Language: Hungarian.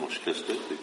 most kezdődik,